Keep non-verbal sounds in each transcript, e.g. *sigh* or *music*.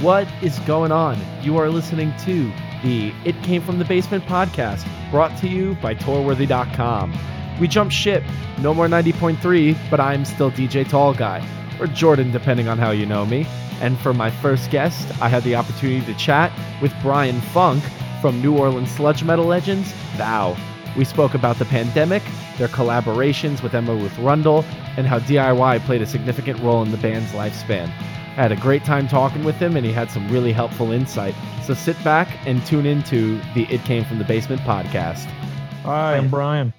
What is going on? You are listening to the It Came From the Basement podcast, brought to you by Tourworthy.com. We jump ship, no more 90.3, but I'm still DJ Tall Guy, or Jordan, depending on how you know me. And for my first guest, I had the opportunity to chat with Bryan Funck from New Orleans sludge metal legends, Thou. We spoke about the pandemic, their collaborations with Emma Ruth Rundle, and how DIY played a significant role in the band's lifespan. I had a great time talking with him, and he had some really helpful insight. So sit back and tune into the It Came From the Basement podcast. Hi, I'm Brian.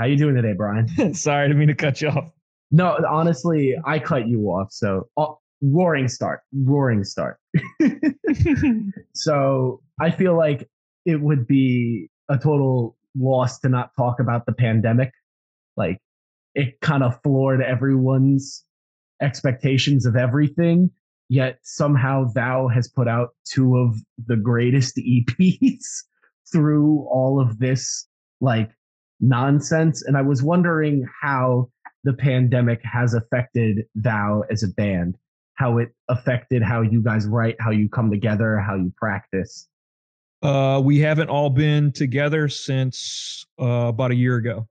How you doing today, Brian? *laughs* Sorry, I didn't mean to cut you off. No, honestly, I cut you off. So oh, roaring start, roaring start. *laughs* so I feel like it would be a total loss to not talk about the pandemic. Like it kind of floored everyone's expectations of everything. Yet somehow Thou has put out two of the greatest *laughs* EPs through all of this like nonsense. And I was wondering how the pandemic has affected Thou as a band, how it affected how you guys write, how you come together, how you practice. Uh, we haven't all been together since uh, about a year ago.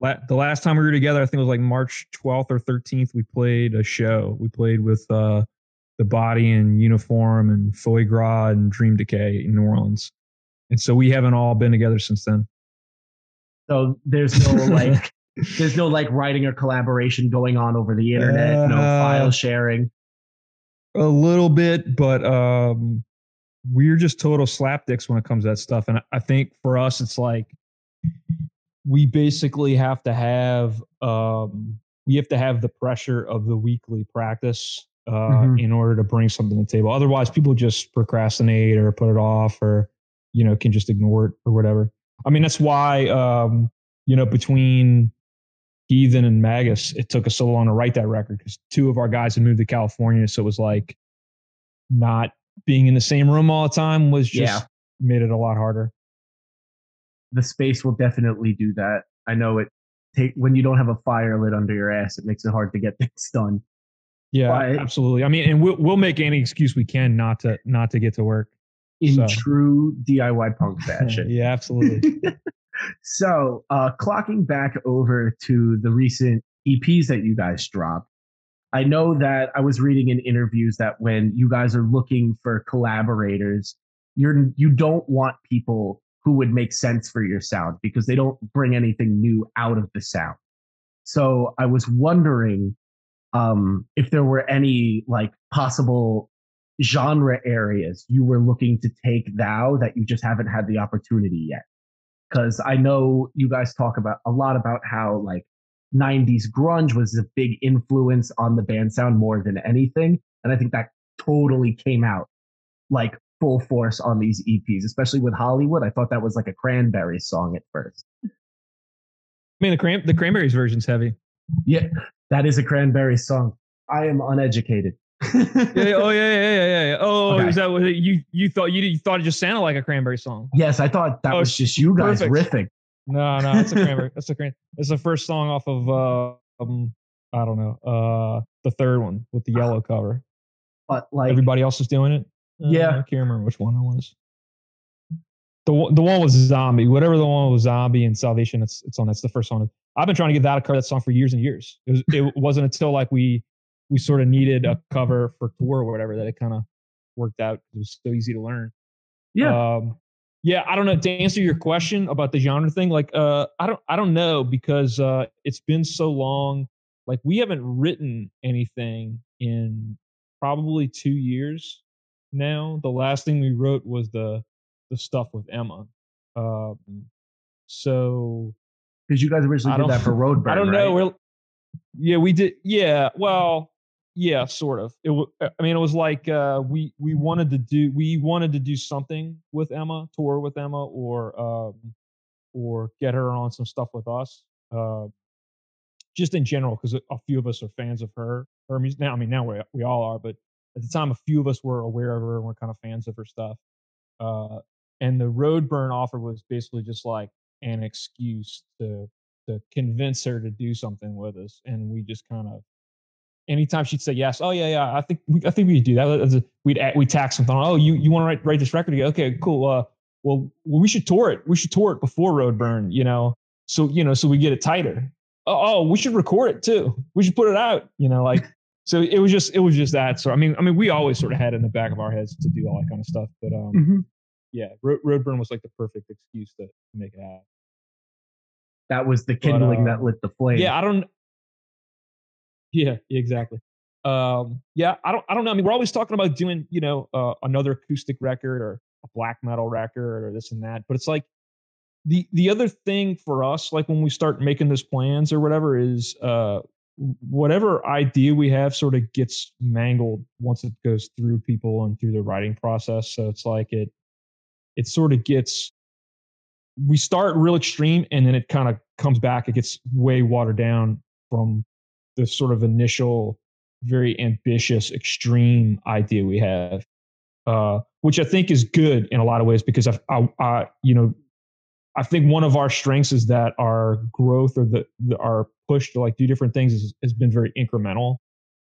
La- the last time we were together, I think it was like March 12th or 13th. We played a show. We played with uh, the Body and Uniform and Foie Gras and Dream Decay in New Orleans, and so we haven't all been together since then. So there's no like, *laughs* there's no like writing or collaboration going on over the internet. no file Uh, sharing. A little bit, but um, we're just total slapdicks when it comes to that stuff. And I think for us, it's like we basically have to have um, we have to have the pressure of the weekly practice uh, Mhm. in order to bring something to the table. Otherwise, people just procrastinate or put it off, or you know, can just ignore it or whatever. I mean, that's why um, you know between Heathen and Magus, it took us so long to write that record because two of our guys had moved to California, so it was like not being in the same room all the time was just Yeah. made it a lot harder. The space will definitely do that. I know it. Take when you don't have a fire lit under your ass, it makes it hard to get *laughs* things done. Yeah, Right. absolutely. I mean, and we'll we'll make any excuse we can not to not to get to work. In So. true DIY punk *laughs* fashion. yeah, absolutely. *laughs* so, uh, clocking back over to the recent EPs that you guys dropped, I know that I was reading in interviews that when you guys are looking for collaborators, you're you don't want people who would make sense for your sound because they don't bring anything new out of the sound. So I was wondering um, if there were any like possible genre areas you were looking to take thou that you just haven't had the opportunity yet because i know you guys talk about a lot about how like 90s grunge was a big influence on the band sound more than anything and i think that totally came out like full force on these eps especially with hollywood i thought that was like a cranberries song at first I mean, the cran the cranberries version's heavy. yeah that is a cranberries song i am uneducated Yeah, oh yeah, yeah, yeah, yeah, yeah. Oh, Okay. is that what you you thought you, you thought it just sounded like a cranberry song? yes i thought that Oh, was just you guys perfect. riffing No, no, it's a cranberry. That's a cran. It's the first song off of uh, um, I don't know, uh, the third one with the yellow cover. but like Everybody else is doing it. Uh, Yeah. I can't remember which one it was. The one- the one was zombie. Whatever the one was zombie and salvation. It's it's on. That's the first song. I've been trying to get that a cover that song for years and years. It, was, it wasn't until like we we sort of needed a cover for tour or whatever that it kind of worked out. It was so easy to learn. yeah Um, yeah, I don't know. To answer your question about the genre thing, like, uh, I don't, I don't know because uh, it's been so long. Like, we haven't written anything in probably two years now. The last thing we wrote was the the stuff with Emma. Um, so because you guys originally did that for *laughs* Roadburn. I don't know. right? We're, yeah, we did. Yeah, well, yeah, sort of. It. I mean, it was like uh, we we wanted to do we wanted to do something with Emma, tour with Emma, or um, or get her on some stuff with us. Uh, just in general, because a, a few of us are fans of her her music. Now, I mean, now we we all are, but at the time, a few of us were aware of her and were kind of fans of her stuff. Uh, and the Roadburn offer was basically just like an excuse to to convince her to do something with us, and we just kind of anytime she'd say yes, oh yeah, yeah, I think we, I think we could do that. We'd we tack something on. Oh, you you want to write write this record? Okay, cool. Uh, well, we should tour it. We should tour it before Roadburn. You know, so you know, so we get it tighter. Oh, oh, we should record it too. We should put it out. You know, like so it was just it was just that. So I mean, I mean, we always sort of had in the back of our heads to do all that kind of stuff. But um, mm-hmm. yeah, Roadburn was like the perfect excuse to, to make it happen. That was the kindling but, uh, that lit the flame. Yeah, I don't. Yeah, exactly. Um, yeah, I don't. I don't know. I mean, we're always talking about doing, you know, uh, another acoustic record or a black metal record or this and that. But it's like the the other thing for us, like when we start making those plans or whatever, is uh, whatever idea we have sort of gets mangled once it goes through people and through the writing process. So it's like it it sort of gets we start real extreme and then it kind of comes back. It gets way watered down from the sort of initial, very ambitious, extreme idea we have, uh, which I think is good in a lot of ways because I, I, I, you know, I think one of our strengths is that our growth or the, the our push to like do different things is, has been very incremental.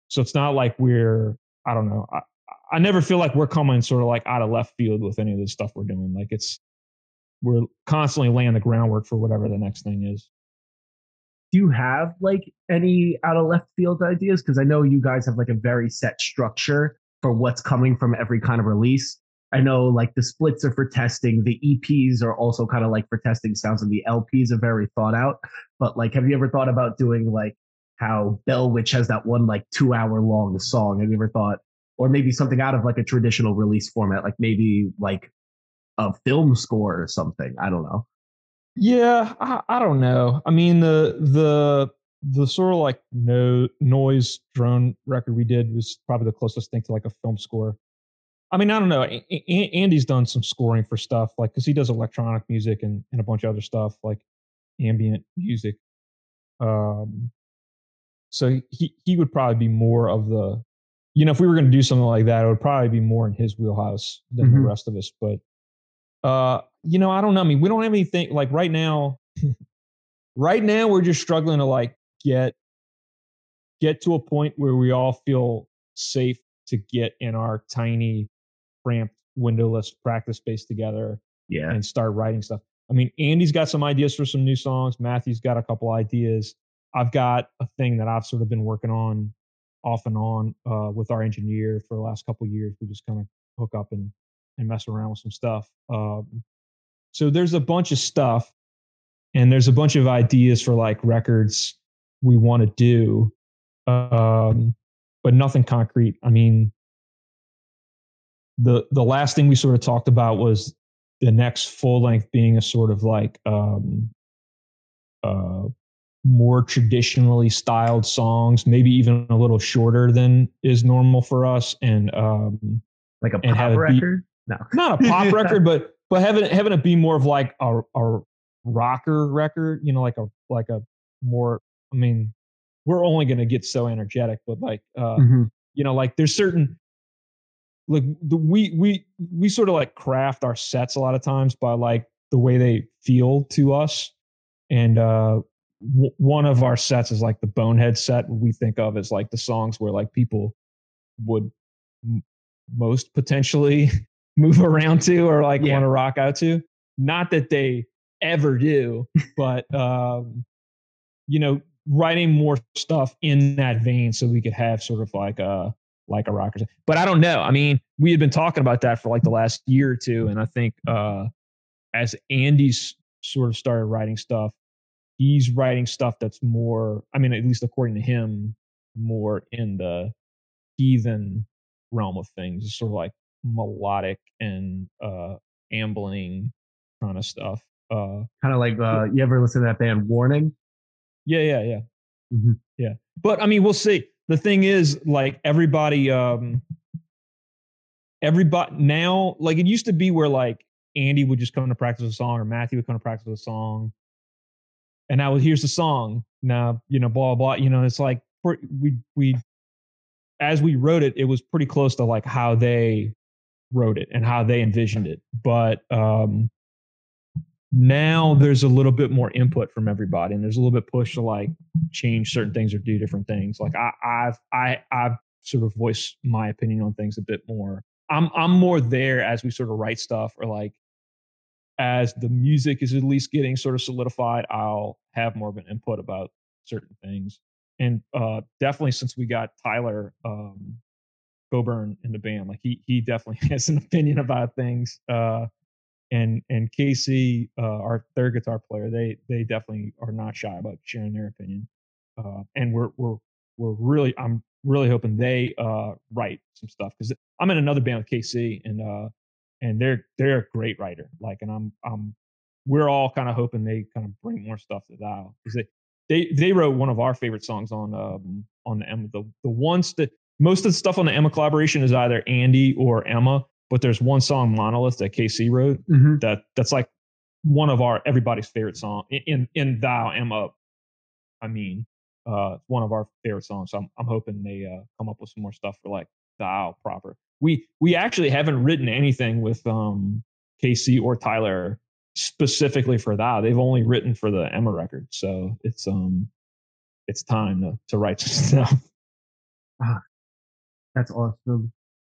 So it's not like we're, I don't know, I, I never feel like we're coming sort of like out of left field with any of the stuff we're doing. Like it's we're constantly laying the groundwork for whatever the next thing is. Do you have like any out of left field ideas? Because I know you guys have like a very set structure for what's coming from every kind of release. I know like the splits are for testing, the EPs are also kind of like for testing sounds, and the LPs are very thought out. But like, have you ever thought about doing like how Bell Witch has that one like two hour long song? Have you ever thought, or maybe something out of like a traditional release format, like maybe like a film score or something. I don't know. Yeah, I, I don't know. I mean the the the sort of like no noise drone record we did was probably the closest thing to like a film score. I mean, I don't know. A- a- Andy's done some scoring for stuff like because he does electronic music and, and a bunch of other stuff like ambient music. Um, so he he would probably be more of the, you know, if we were going to do something like that, it would probably be more in his wheelhouse than mm-hmm. the rest of us. But uh, you know, I don't know. I mean, we don't have anything like right now. *laughs* right now, we're just struggling to like get get to a point where we all feel safe to get in our tiny, cramped, windowless practice space together. Yeah, and start writing stuff. I mean, Andy's got some ideas for some new songs. Matthew's got a couple ideas. I've got a thing that I've sort of been working on off and on uh, with our engineer for the last couple years. We just kind of hook up and and mess around with some stuff. Um, so there's a bunch of stuff, and there's a bunch of ideas for like records we want to do, um, but nothing concrete. I mean, the the last thing we sort of talked about was the next full length being a sort of like um, uh, more traditionally styled songs, maybe even a little shorter than is normal for us, and um, like a pop record. No, *laughs* not a pop *laughs* record, but but having having it be more of like a a rocker record, you know, like a like a more. I mean, we're only going to get so energetic, but like, uh, mm-hmm. you know, like there's certain like the we we we sort of like craft our sets a lot of times by like the way they feel to us, and uh, w- one of our sets is like the Bonehead set. We think of as like the songs where like people would m- most potentially *laughs* move around to or like yeah. want to rock out to. Not that they ever do, but *laughs* um, you know, writing more stuff in that vein so we could have sort of like a like a rocker. But I don't know. I mean, we had been talking about that for like the last year or two, and I think uh, as Andy's sort of started writing stuff, he's writing stuff that's more. I mean, at least according to him, more in the heathen realm of things. sort of like melodic and uh ambling kind of stuff. Uh kind of like uh you ever listen to that band Warning? Yeah, yeah, yeah. Mm-hmm. Yeah. But I mean, we'll see. The thing is like everybody um everybody now like it used to be where like Andy would just come to practice a song or Matthew would come to practice a song. And now here's the song. Now, you know, blah blah, you know, it's like we we as we wrote it, it was pretty close to like how they wrote it and how they envisioned it. But um, now there's a little bit more input from everybody and there's a little bit push to like change certain things or do different things. Like i i've i i've sort of voiced my opinion on things a bit more. I'm i'm more there as we sort of write stuff or like as the music is at least getting sort of solidified i'll have more of an input about certain things. And uh definitely since we got tyler um coburn in the band like he he definitely *laughs* has an opinion about things uh and and KC, uh, our third guitar player, they they definitely are not shy about sharing their opinion. Uh, and we're we're we're really I'm really hoping they uh, write some stuff because I'm in another band with KC and uh and they're they're a great writer. Like and I'm I'm we're all kind of hoping they kind of bring more stuff to Thou because they they they wrote one of our favorite songs on um on the Emma the the ones that most of the stuff on the Emma collaboration is either Andy or Emma but there's one song monolith that kc wrote mm-hmm. that that's like one of our everybody's favorite song in in thou am up i mean uh one of our favorite songs. So i'm, I'm hoping they uh come up with some more stuff for like thou proper. We we actually haven't written anything with um kc or tyler specifically for thou. They've only written for the emma record. So it's um it's time to to write some *laughs* stuff. Ah, that's awesome.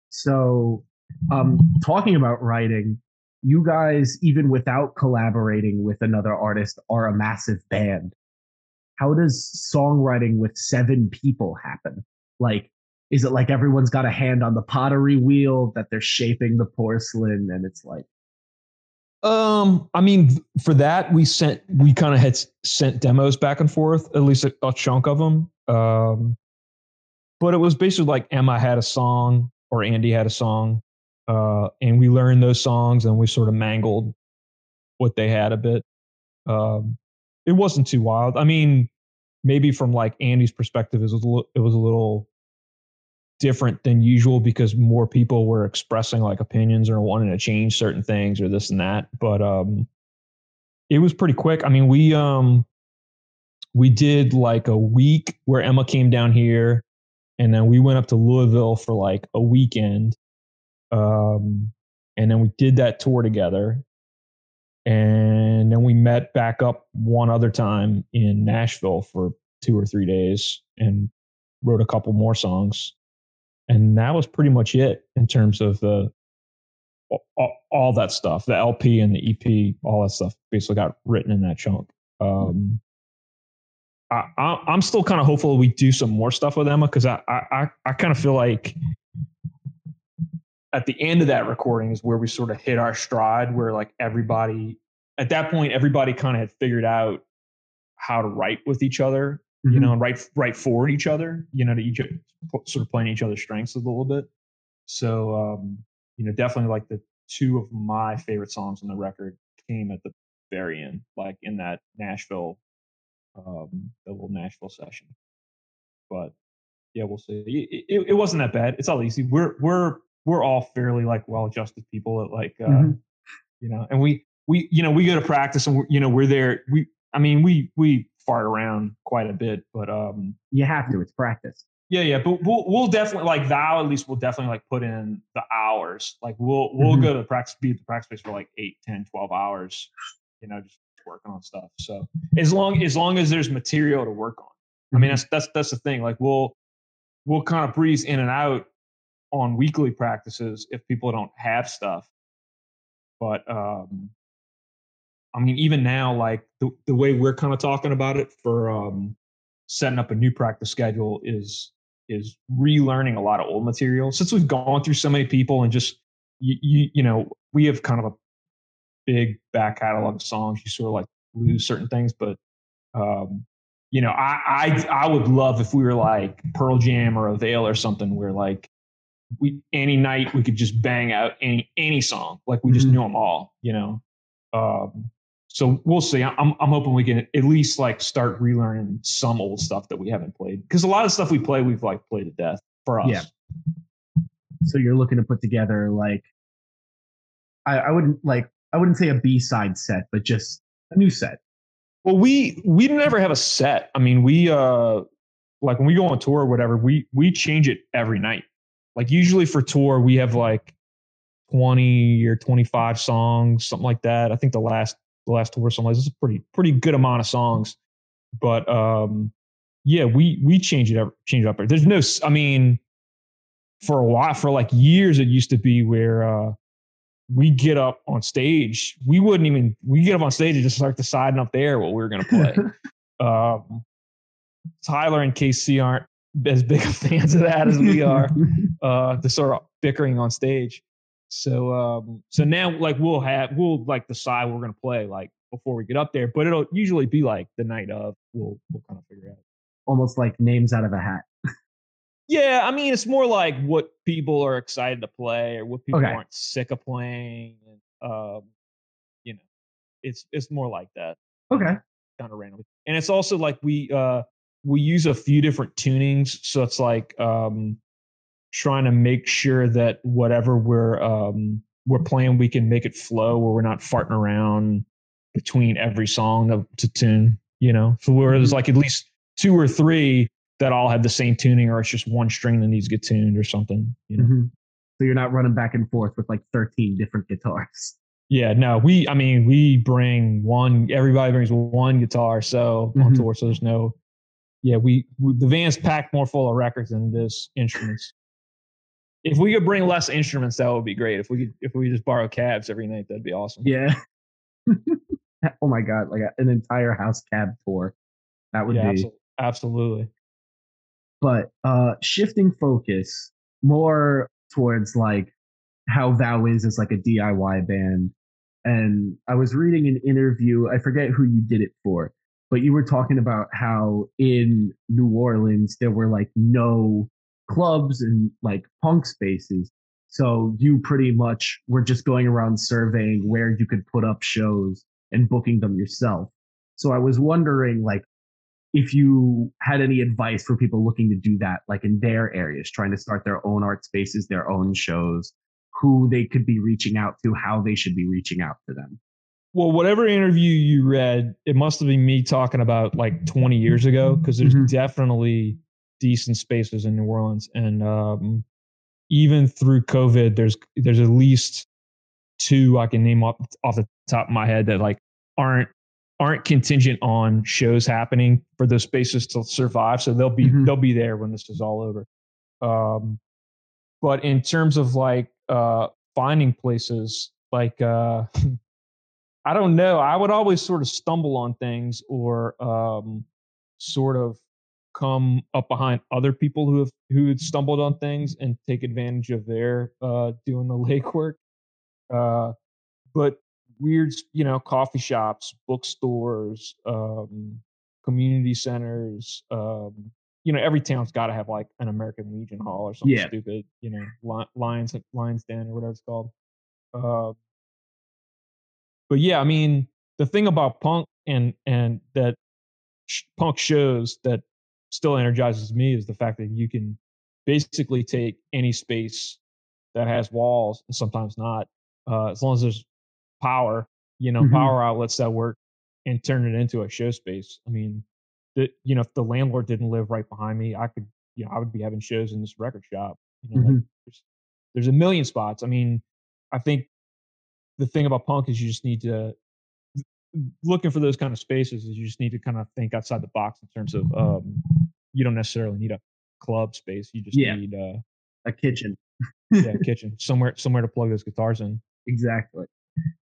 So um, talking about writing, you guys, even without collaborating with another artist, are a massive band. How does songwriting with seven people happen? Like, is it like everyone's got a hand on the pottery wheel that they're shaping the porcelain and it's like um i mean for that we sent we kind of had sent demos back and forth at least a, a chunk of them um but it was basically like emma had a song or andy had a song uh, and we learned those songs and we sort of mangled what they had a bit. Um, it wasn't too wild. I mean, maybe from like Andy's perspective, it was a little, it was a little different than usual because more people were expressing like opinions or wanting to change certain things or this and that. But um, it was pretty quick. I mean, we um, we did like a week where Emma came down here, and then we went up to Louisville for like a weekend um, and then we did that tour together. And then we met back up one other time in Nashville for two or three days and wrote a couple more songs. And that was pretty much it in terms of the all, all that stuff, the LP and the EP, all that stuff basically got written in that chunk. Um, I, am still kind of hopeful we do some more stuff with Emma because I, I, I kind of feel like at the end of that recording is where we sort of hit our stride where like everybody at that point everybody kind of had figured out how to write with each other mm-hmm. you know and write write for each other you know to each sort of playing each other's strengths a little bit. So um you know definitely like the two of my favorite songs on the record came at the very end like in that nashville um the little nashville session. But yeah we'll see. It, it, it wasn't that bad. It's all easy. We're we're we're all fairly like well-adjusted people at like, uh, mm-hmm. you know, and we, we, you know, we go to practice and we're, you know, we're there. We, I mean, we, we fart around quite a bit, but, um, you have to, it's practice. Yeah. Yeah. But we'll, we'll definitely like thou, at least we'll definitely like put in the hours. Like we'll, we'll mm-hmm. go to the practice, be at the practice space for like eight, 10, 12 hours, you know, just working on stuff. So as long, as long as there's material to work on, I mean, mm-hmm. that's, that's, that's the thing. Like we'll, we'll kind of breeze in and out on weekly practices if people don't have stuff. But um, I mean, even now, like the, the way we're kind of talking about it for um, setting up a new practice schedule is is relearning a lot of old material since we've gone through so many people and just you, you you know we have kind of a big back catalog of songs you sort of like lose certain things but um you know I, I i would love if we were like pearl jam or avail or something where like we any night we could just bang out any any song. Like we just mm-hmm. knew them all you know? Um, so we'll see. I'm, I'm hoping we can at least like start relearning some old stuff that we haven't played. Because a lot of stuff we play we've like played to death for us. Yeah. So you're looking to put together like I, I wouldn't like i wouldn't say a b-side set but just a new set. Well we we never have a set. I mean we uh like when we go on tour or whatever we we change it every night like usually for tour, we have like 20 or 25 songs, something like that. I think the last the last tour song. This is a pretty pretty good amount of songs, but um, yeah, we we change it up, change it up. There's no, I mean, for a while, for like years, it used to be where uh, we get up on stage. We wouldn't even we get up on stage and just start deciding up there what we were going to play. *laughs* um, Tyler and KC aren't as big of fans of that as we *laughs* are. uh, the sort of bickering on stage. So um, so now like we'll have we'll like decide what we're gonna play like before we get up there, but it'll usually be like the night of. We'll we'll kind of figure out. Almost like names out of a hat. yeah, I mean it's more like what people are excited to play or what people okay. aren't sick of playing. And, um, you know, it's it's more like that. Okay. Kind of randomly, and it's also like we uh we use a few different tunings, so it's like um trying to make sure that whatever we're um, we're playing, we can make it flow where we're not farting around between every song to, to tune. You know, so where there's mm-hmm. like at least two or three that all have the same tuning, or it's just one string that needs to get tuned or something. You know. Mm-hmm. So you're not running back and forth with like 13 different guitars. Yeah, no, we, I mean, we bring one, everybody brings one guitar. So mm-hmm. on tour, so there's no, yeah, we, we, the van's packed more full of records than it is instruments if we could bring less instruments, that would be great. If we could, if we just borrow cabs every night, that'd be awesome. Yeah. *laughs* oh my god, like an entire house cab tour. That would yeah, be absolutely. But uh shifting focus more towards like how Thou is as like a DIY band. And I was reading an interview, I forget who you did it for, but you were talking about how in New Orleans there were like no clubs and like punk spaces. So you pretty much were just going around surveying where you could put up shows and booking them yourself. So I was wondering, like, if you had any advice for people looking to do that, like in their areas, trying to start their own art spaces, their own shows, who they could be reaching out to, how they should be reaching out to them. Well, whatever interview you read, it must have been me talking about like 20 years ago, because there's mm-hmm. definitely decent spaces in New Orleans, and um, even through COVID, there's there's at least two I can name off off the top of my head that like aren't aren't contingent on shows happening for those spaces to survive. So they'll be mm-hmm. they'll be there when this is all over. Um, but in terms of like uh, finding places, like uh, *laughs* I don't know, I would always sort of stumble on things or um, sort of come up behind other people who have who had stumbled on things and take advantage of their uh, doing the *laughs* legwork. Uh, but weird, you know, coffee shops, bookstores, um, community centers. Um, you know, every town's got to have like an American Legion Hall or something yeah. stupid. You know, Lions Lions Den or whatever it's called. Uh, but yeah, I mean, the thing about punk and and that sh- punk shows that still energizes me is the fact that you can basically take any space that has walls and sometimes not, uh, as long as there's power, you know, mm-hmm. power outlets that work and turn it into a show space. I mean, the, you know, if the landlord didn't live right behind me, I could, you know, I would be having shows in this record shop. You know, mm-hmm. like there's, there's a million spots. I mean, I think the thing about punk is you just need to looking for those kind of spaces is you just need to kind of think outside the box in terms of um, you don't necessarily need a club space. You just yeah. need uh, a kitchen. yeah, kitchen somewhere somewhere to plug those guitars in. Exactly.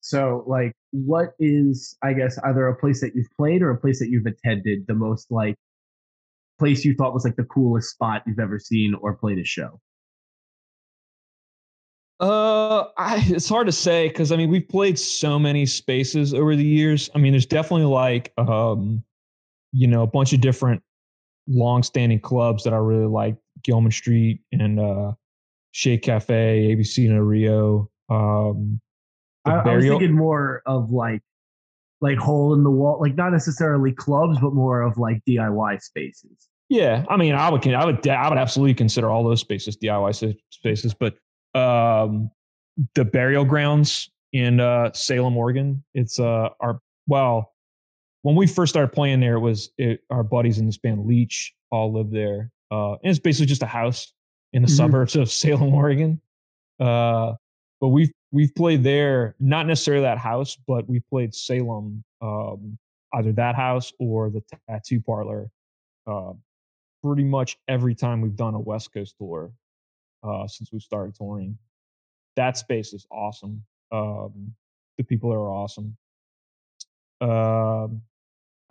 So, like, what is I guess either a place that you've played or a place that you've attended the most like place you thought was like the coolest spot you've ever seen or played a show? Uh, I, it's hard to say because I mean we've played so many spaces over the years. I mean, there's definitely like um, you know, a bunch of different long-standing clubs that I really like: Gilman Street and uh, Che Cafe, ABC No Rio. Um, I, I was thinking more of like like hole in the wall, like not necessarily clubs, but more of like DIY spaces. Yeah, I mean, I would, I would, I would absolutely consider all those spaces DIY spaces, but um, the burial grounds in uh, Salem, Oregon. It's uh, our well, when we first started playing there, it was it, our buddies in this band Leech all lived there, uh, and it's basically just a house in the mm-hmm. suburbs of *laughs* Salem, Oregon. Uh, but we've we've played there, not necessarily that house, but we've played Salem, um, either that house or the tattoo parlor. Uh, pretty much every time we've done a West Coast tour uh, since we started touring. That space is awesome. Um, the people are awesome. Um,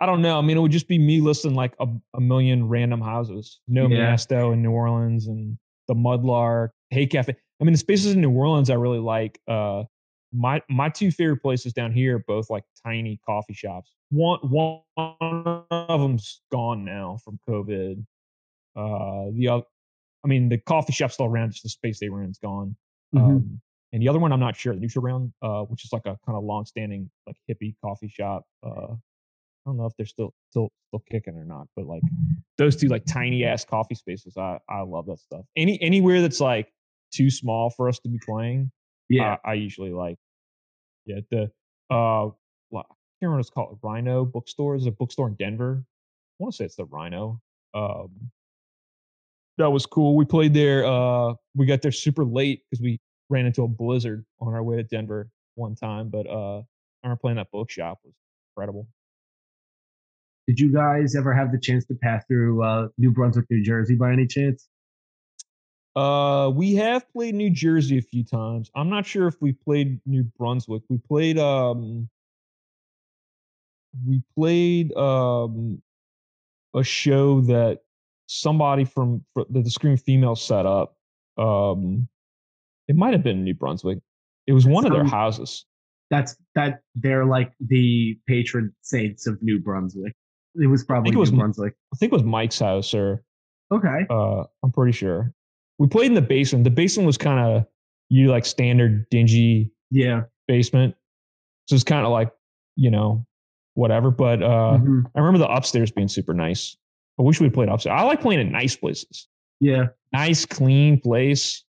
I don't know. I mean, it would just be me listing like a, a million random houses. No Yeah. Masto in New Orleans and the Mudlark, Hey Cafe. I mean, the spaces in New Orleans I really like. Uh, my my two favorite places down here are both like tiny coffee shops. One one of them's gone now from COVID. Uh, the other, I mean, the coffee shop's still around, just the space they were in is gone. Mhm. Um, and the other one, I'm not sure. The Neutral Ground, uh, which is like a kind of long-standing, like hippie coffee shop. Uh, I don't know if they're still still still kicking or not, but like those two like tiny ass coffee spaces, I I love that stuff. Any anywhere that's like too small for us to be playing, yeah. I, I usually like. Yeah, the uh, I can't remember what it's called. Rhino Bookstore is a bookstore in Denver. I want to say it's the Rhino. Um, that was cool. We played there. Uh, we got there super late because we ran into a blizzard on our way to Denver one time. But uh, remember playing that bookshop was incredible. Did you guys ever have the chance to pass through uh, New Brunswick, New Jersey, by any chance? Uh, we have played New Jersey a few times. I'm not sure if we played New Brunswick. We played um we played um a show that somebody from fr- that the Scream Female set up. Um it might have been New Brunswick. It was That one of their houses. That's that they're like the patron saints of New Brunswick. It was probably it was New Brunswick. I think it was Mike's house or Okay. uh I'm pretty sure. We played in the basement. The basement was kind of you like standard dingy Yeah. basement. So it's kind of like, you know, whatever. But uh, Mhm. I remember the upstairs being super nice. I wish we played upstairs. I like playing in nice places. Yeah. Nice, clean place.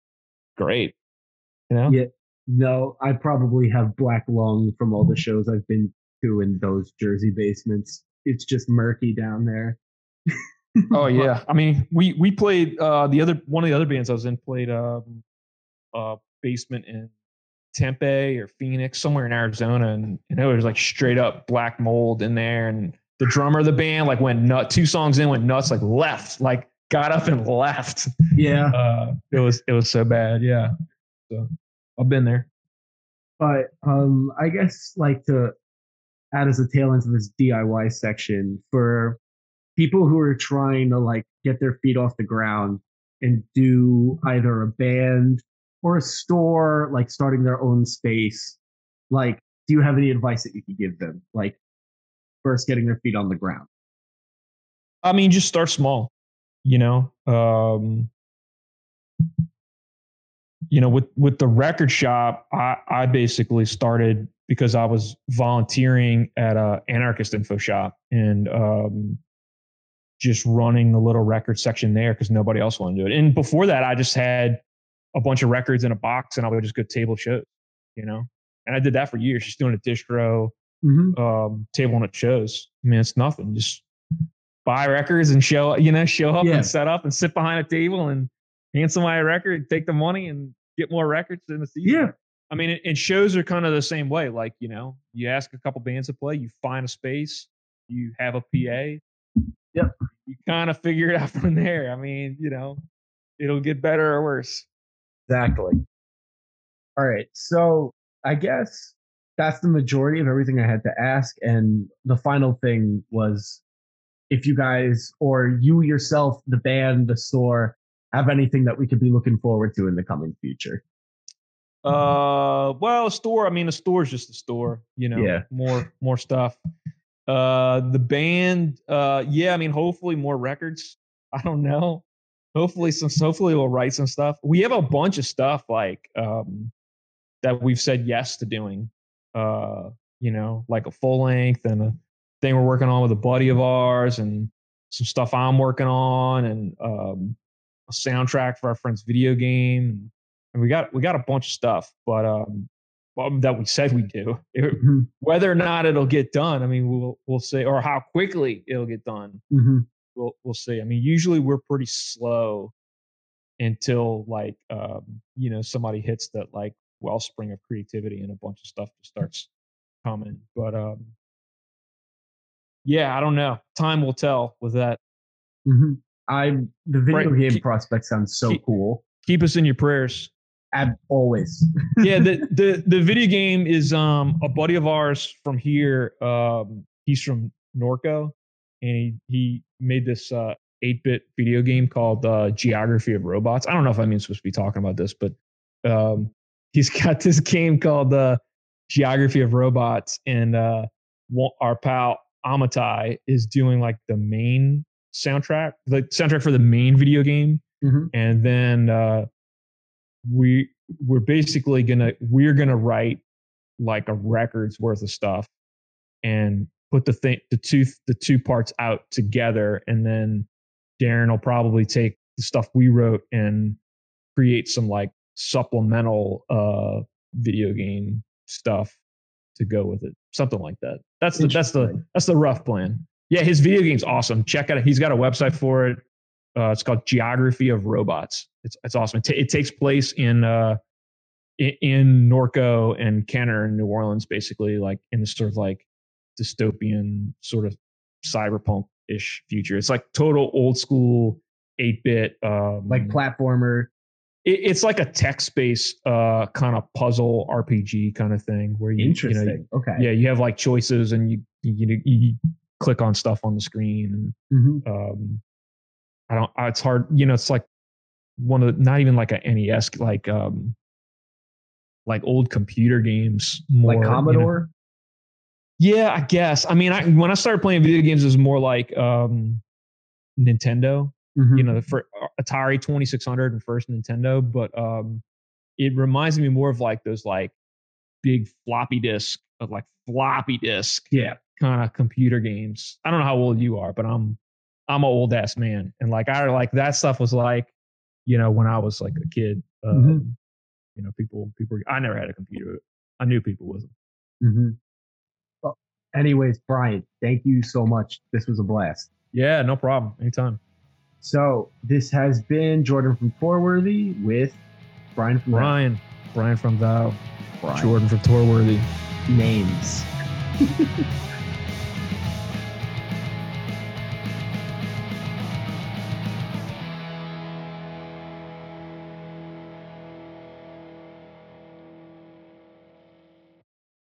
Great. You know? Yeah. No, I probably have black lung from all the shows I've been to in those Jersey basements. It's just murky down there. Oh *laughs* yeah. I mean, we we played uh the other one of the other bands I was in played um uh basement in Tempe or Phoenix, somewhere in Arizona, and, and it was like straight up black mold in there. And the drummer of the band like went nut two songs in, went nuts, like left, like got up and *laughs* left. Yeah. Uh it was it was so bad, yeah. So I've been there. But um, I guess like to add as a tail end to this DIY section for people who are trying to like get their feet off the ground and do either a band or a store, like starting their own space. Like, do you have any advice that you could give them? Like, first getting their feet on the ground. I mean, just start small, you know. Um, you know, with with the record shop, I I basically started because I was volunteering at a anarchist info shop and um, just running the little record section there because nobody else wanted to do it. And before that, I just had a bunch of records in a box, and I would just go table shows, you know. And I did that for years, just doing a distro, Mm-hmm. um, table and it shows. I mean, it's nothing. Just buy records and show, you know, show up Yeah. and set up and sit behind a table and hand somebody a record, take the money and get more records in the season. Yeah. I mean, and shows are kind of the same way. Like, you know, you ask a couple bands to play, you find a space, you have a PA. Yep. You kind of figure it *laughs* out from there. I mean, you know, it'll get better or worse. Exactly. All right. So I guess that's the majority of everything I had to ask. And the final thing was if you guys or you yourself, the band, the store, have anything that we could be looking forward to in the coming future. Uh, well, a store. I mean, a store is just a store. You know, Yeah. more more stuff. Uh, the band. Uh, yeah. I mean, hopefully more records. I don't know. Hopefully some. Hopefully we'll write some stuff. We have a bunch of stuff like um that we've said yes to doing. Uh, you know, like a full length and a thing we're working on with a buddy of ours, and some stuff I'm working on, and um, a soundtrack for our friend's video game and we got we got a bunch of stuff, but um, well, that we said we do. *laughs* It- Mhm. whether or not it'll get done, I mean, we'll we'll see, or how quickly it'll get done, Mm-hmm. we'll we'll see. I mean, usually we're pretty slow until like um, you know somebody hits that like wellspring of creativity and a bunch of stuff just starts coming. But um, yeah, I don't know. Time will tell with that. Mm-hmm. I the video Right. game Keep- prospect sounds so keep- cool. Keep us in your prayers. Ab- always. yeah, the, *laughs* the the video game is um a buddy of ours from here. Um, he's from Norco, and he he made this uh 8-bit video game called uh, Geography of Robots. I don't know if I'm even supposed to be talking about this, but um, he's got this game called uh, Geography of Robots, and uh, our pal Amatai is doing like the main soundtrack, the soundtrack for the main video game Mhm. and then uh, we we're basically gonna we're gonna write like a record's worth of stuff and put the thing the two the two parts out together and then darren will probably take the stuff we wrote and create some like supplemental uh video game stuff to go with it something like that that's the that's the that's the rough plan yeah his video game's awesome check out he's got a website for it uh, it's called Geography of Robots. It's it's awesome. It, ta- it takes place in uh in, in Norco and Kenner in New Orleans, basically like in this sort of like dystopian sort of cyberpunk ish future. It's like total old school eight bit um, Like platformer. It, it's like a text based uh kind of puzzle RPG kind of thing where you Interesting. you know, okay. yeah you have like choices and you you, you, click on stuff on the screen and Mhm. um i don't it's hard you know it's like one of the not even like a nes like um like old computer games more Like you know. Commodore. yeah i guess i mean i when i started playing video games it was more like um nintendo Mhm. you know, for Atari 2600 and first Nintendo, but um, it reminds me more of like those like big floppy disk of like floppy disk Yeah. kind of computer games. I don't know how old you are, but I'm I'm an old ass man, and like I like that stuff was like, you know, when I was like a kid. Um, Mhm. You know, people people. I never had a computer. I knew people with them. Mm-hmm. Well, anyways, Brian, thank you so much. This was a blast. Yeah, no problem. Anytime. So this has been Jordan from Tourworthy with Brian from Brian, Brian from Thou, Brian. Jordan from Tourworthy. Names. *laughs*